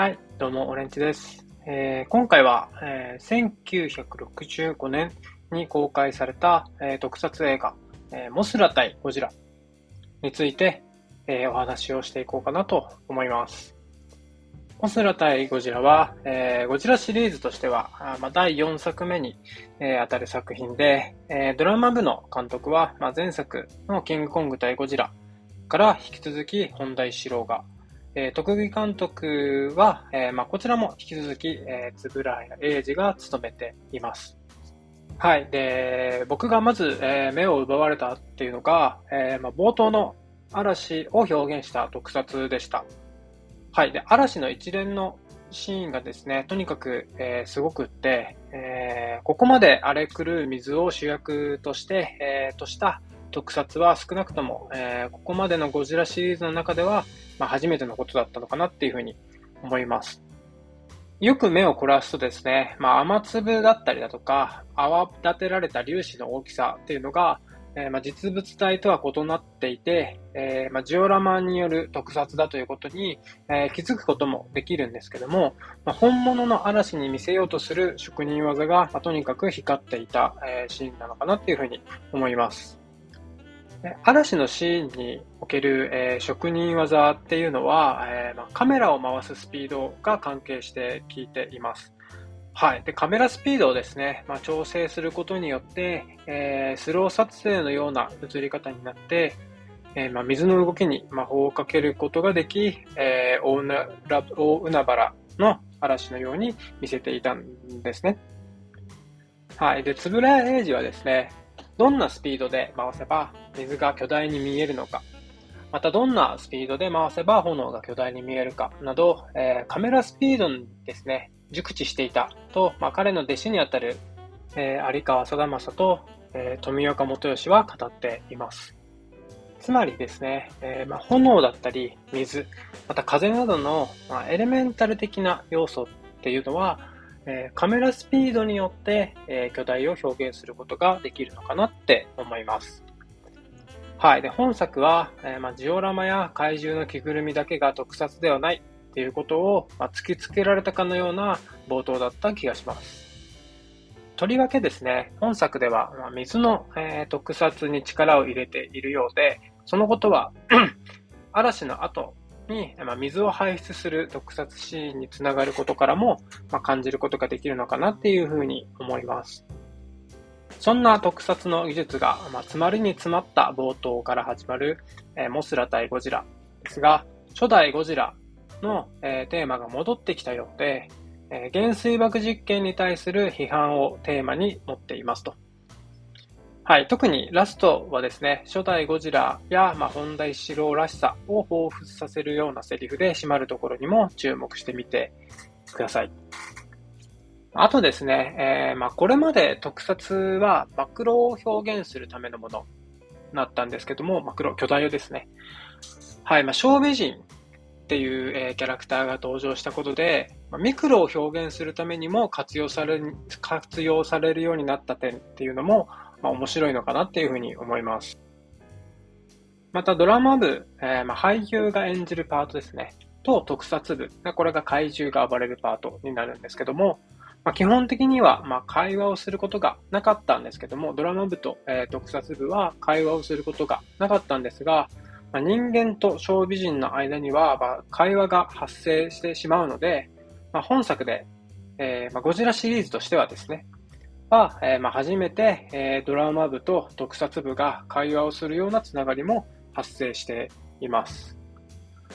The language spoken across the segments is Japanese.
はい、どうも、オレンジです。えー、今回は、えー、1965年に公開された、えー、特撮映画、え、モスラ対ゴジラについて、え、お話をしていこうかなと思います。モスラ対ゴジラは、え、ゴジラシリーズとしては、あまあ、第4作目に、え、当たる作品で、え、ドラマ部の監督は、まあ、前作のキングコング対ゴジラから引き続き本田一郎が、えー、特技監督は、えー、まあ、こちらも引き続き、えー、円谷英二が務めています。はい。で、僕がまず、えー、目を奪われたっていうのが、えー、まあ、冒頭の嵐を表現した特撮でした。はい。で、嵐の一連のシーンがですね、とにかく、えー、すごくって、えー、ここまで荒れ狂う水を主役として、えー、とした特撮は少なくとも、えー、ここまでのゴジラシリーズの中では、まあ、初めてのことだったのかなっていうふうに思います。よく目を凝らすとですね、まあ、雨粒だったりだとか、泡立てられた粒子の大きさっていうのが、えー、まあ、実物体とは異なっていて、えー、まあ、ジオラマによる特撮だということに、えー、気づくこともできるんですけども、ま本物の嵐に見せようとする職人技が、まとにかく光っていた、えシーンなのかなっていうふうに思います。嵐のシーンにおける、えー、職人技っていうのは、えーま、カメラを回すスピードが関係して聞いています。はい。で、カメラスピードをですね、ま、調整することによって、えー、スロー撮影のような映り方になって、えーま、水の動きに魔法をかけることができ、えー、大海原の嵐のように見せていたんですね。はい。で、つぶらや英二はですね、どんなスピードで回せば水が巨大に見えるのか、またどんなスピードで回せば炎が巨大に見えるか。など、えー、カメラスピードにですね、熟知していたと、まあ、彼の弟子にあたる、えー、有川貞正と、えー、富岡元義は語っています。つまりですね、えーまあ、炎だったり水、また風などの、まあ、エレメンタル的な要素っていうのは、え、カメラスピードによって、え、巨大を表現することができるのかなって思います。はい。で、本作は、え、ま、ジオラマや怪獣の着ぐるみだけが特撮ではないっていうことを、ま、突きつけられたかのような冒頭だった気がします。とりわけですね、本作では、ま、水の、えー、特撮に力を入れているようで、そのことは 嵐の後に、まあ、水を排出する特撮シーンにつながることからも、まあ、感じることができるのかなっていうふうに思います。そんな特撮の技術が、まあ、詰まりに詰まった冒頭から始まる、えー、モスラ対ゴジラですが、初代ゴジラの、えー、テーマが戻ってきたようで、えー、原水爆実験に対する批判をテーマに持っていますと。はい、特にラストはですね、初代ゴジラや、まあ、本田一郎らしさを彷彿させるようなセリフで締まるところにも注目してみてください。あとですね、えー、まあ、これまで特撮はマクロを表現するためのものなったんですけども、マクロ、巨大をですね。はい、まあ、小美人っていう、えー、キャラクターが登場したことで、まあ、ミクロを表現するためにも活用され活用されるようになった点っていうのも、まあ、面白いのかなっていうふうに思います。またドラマ部、えー、まあ、俳優が演じるパートですね、と特撮部、これが怪獣が暴れるパートになるんですけども、まあ、基本的には、ま会話をすることがなかったんですけども、ドラマ部と、えー、特撮部は会話をすることがなかったんですが、ま人間と小美人の間には、ま会話が発生してしまうので、ま本作で、えー、まゴジラシリーズとしてはですね、は、えー、まあ、初めて、えー、ドラマ部と特撮部が会話をするようなつながりも発生しています。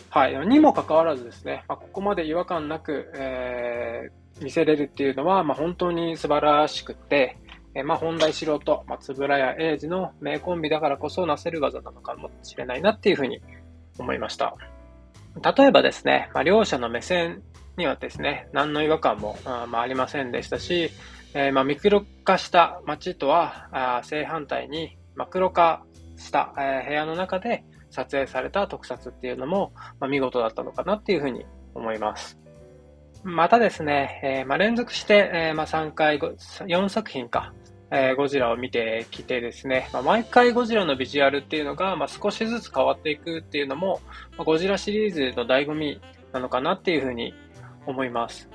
はい。にもかかわらずですね、まあ、ここまで違和感なく、えー、見せれるっていうのは、まあ、本当に素晴らしくて、えー、まあ、本来素人、松村屋英二の名コンビだからこそなせる技なのかもしれないなっていうふうに思いました。例えばですね、まあ、両者の目線にはですね、何の違和感もあ,、まあ、ありませんでしたし、えー、まあ、ミクロ化した街とは正反対にマクロ化した、えー、部屋の中で撮影された特撮っていうのも、まあ、見事だったのかなっていうふうに思います。またですね、えー、まあ、連続して、え、まあ、3回、4作品か、え、ゴジラを見てきてですね、ま、毎回ゴジラのビジュアルっていうのが、ま、少しずつ変わっていくっていうのも、ま、ゴジラシリーズの醍醐味なのかなっていうふうに思います。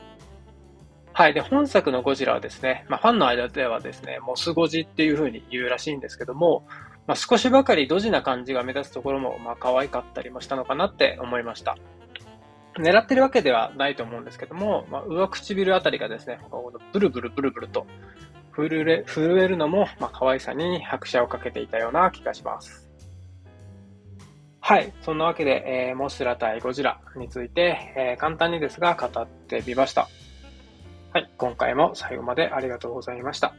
はい。で、本作のゴジラはですね、まあ、ファンの間ではですね、モスゴジっていう風に言うらしいんですけども、まあ、少しばかりドジな感じが目立つところも、まあ、可愛かったりもしたのかなって思いました。狙ってるわけではないと思うんですけども、まあ、上唇あたりがですね、ブルブルブルブルと震え震えるのも、まあ、可愛さに拍車をかけていたような気がします。はい。そんなわけで、えー、モスラ対ゴジラについて、えー、簡単にですが語ってみました。今回も最後までありがとうございました。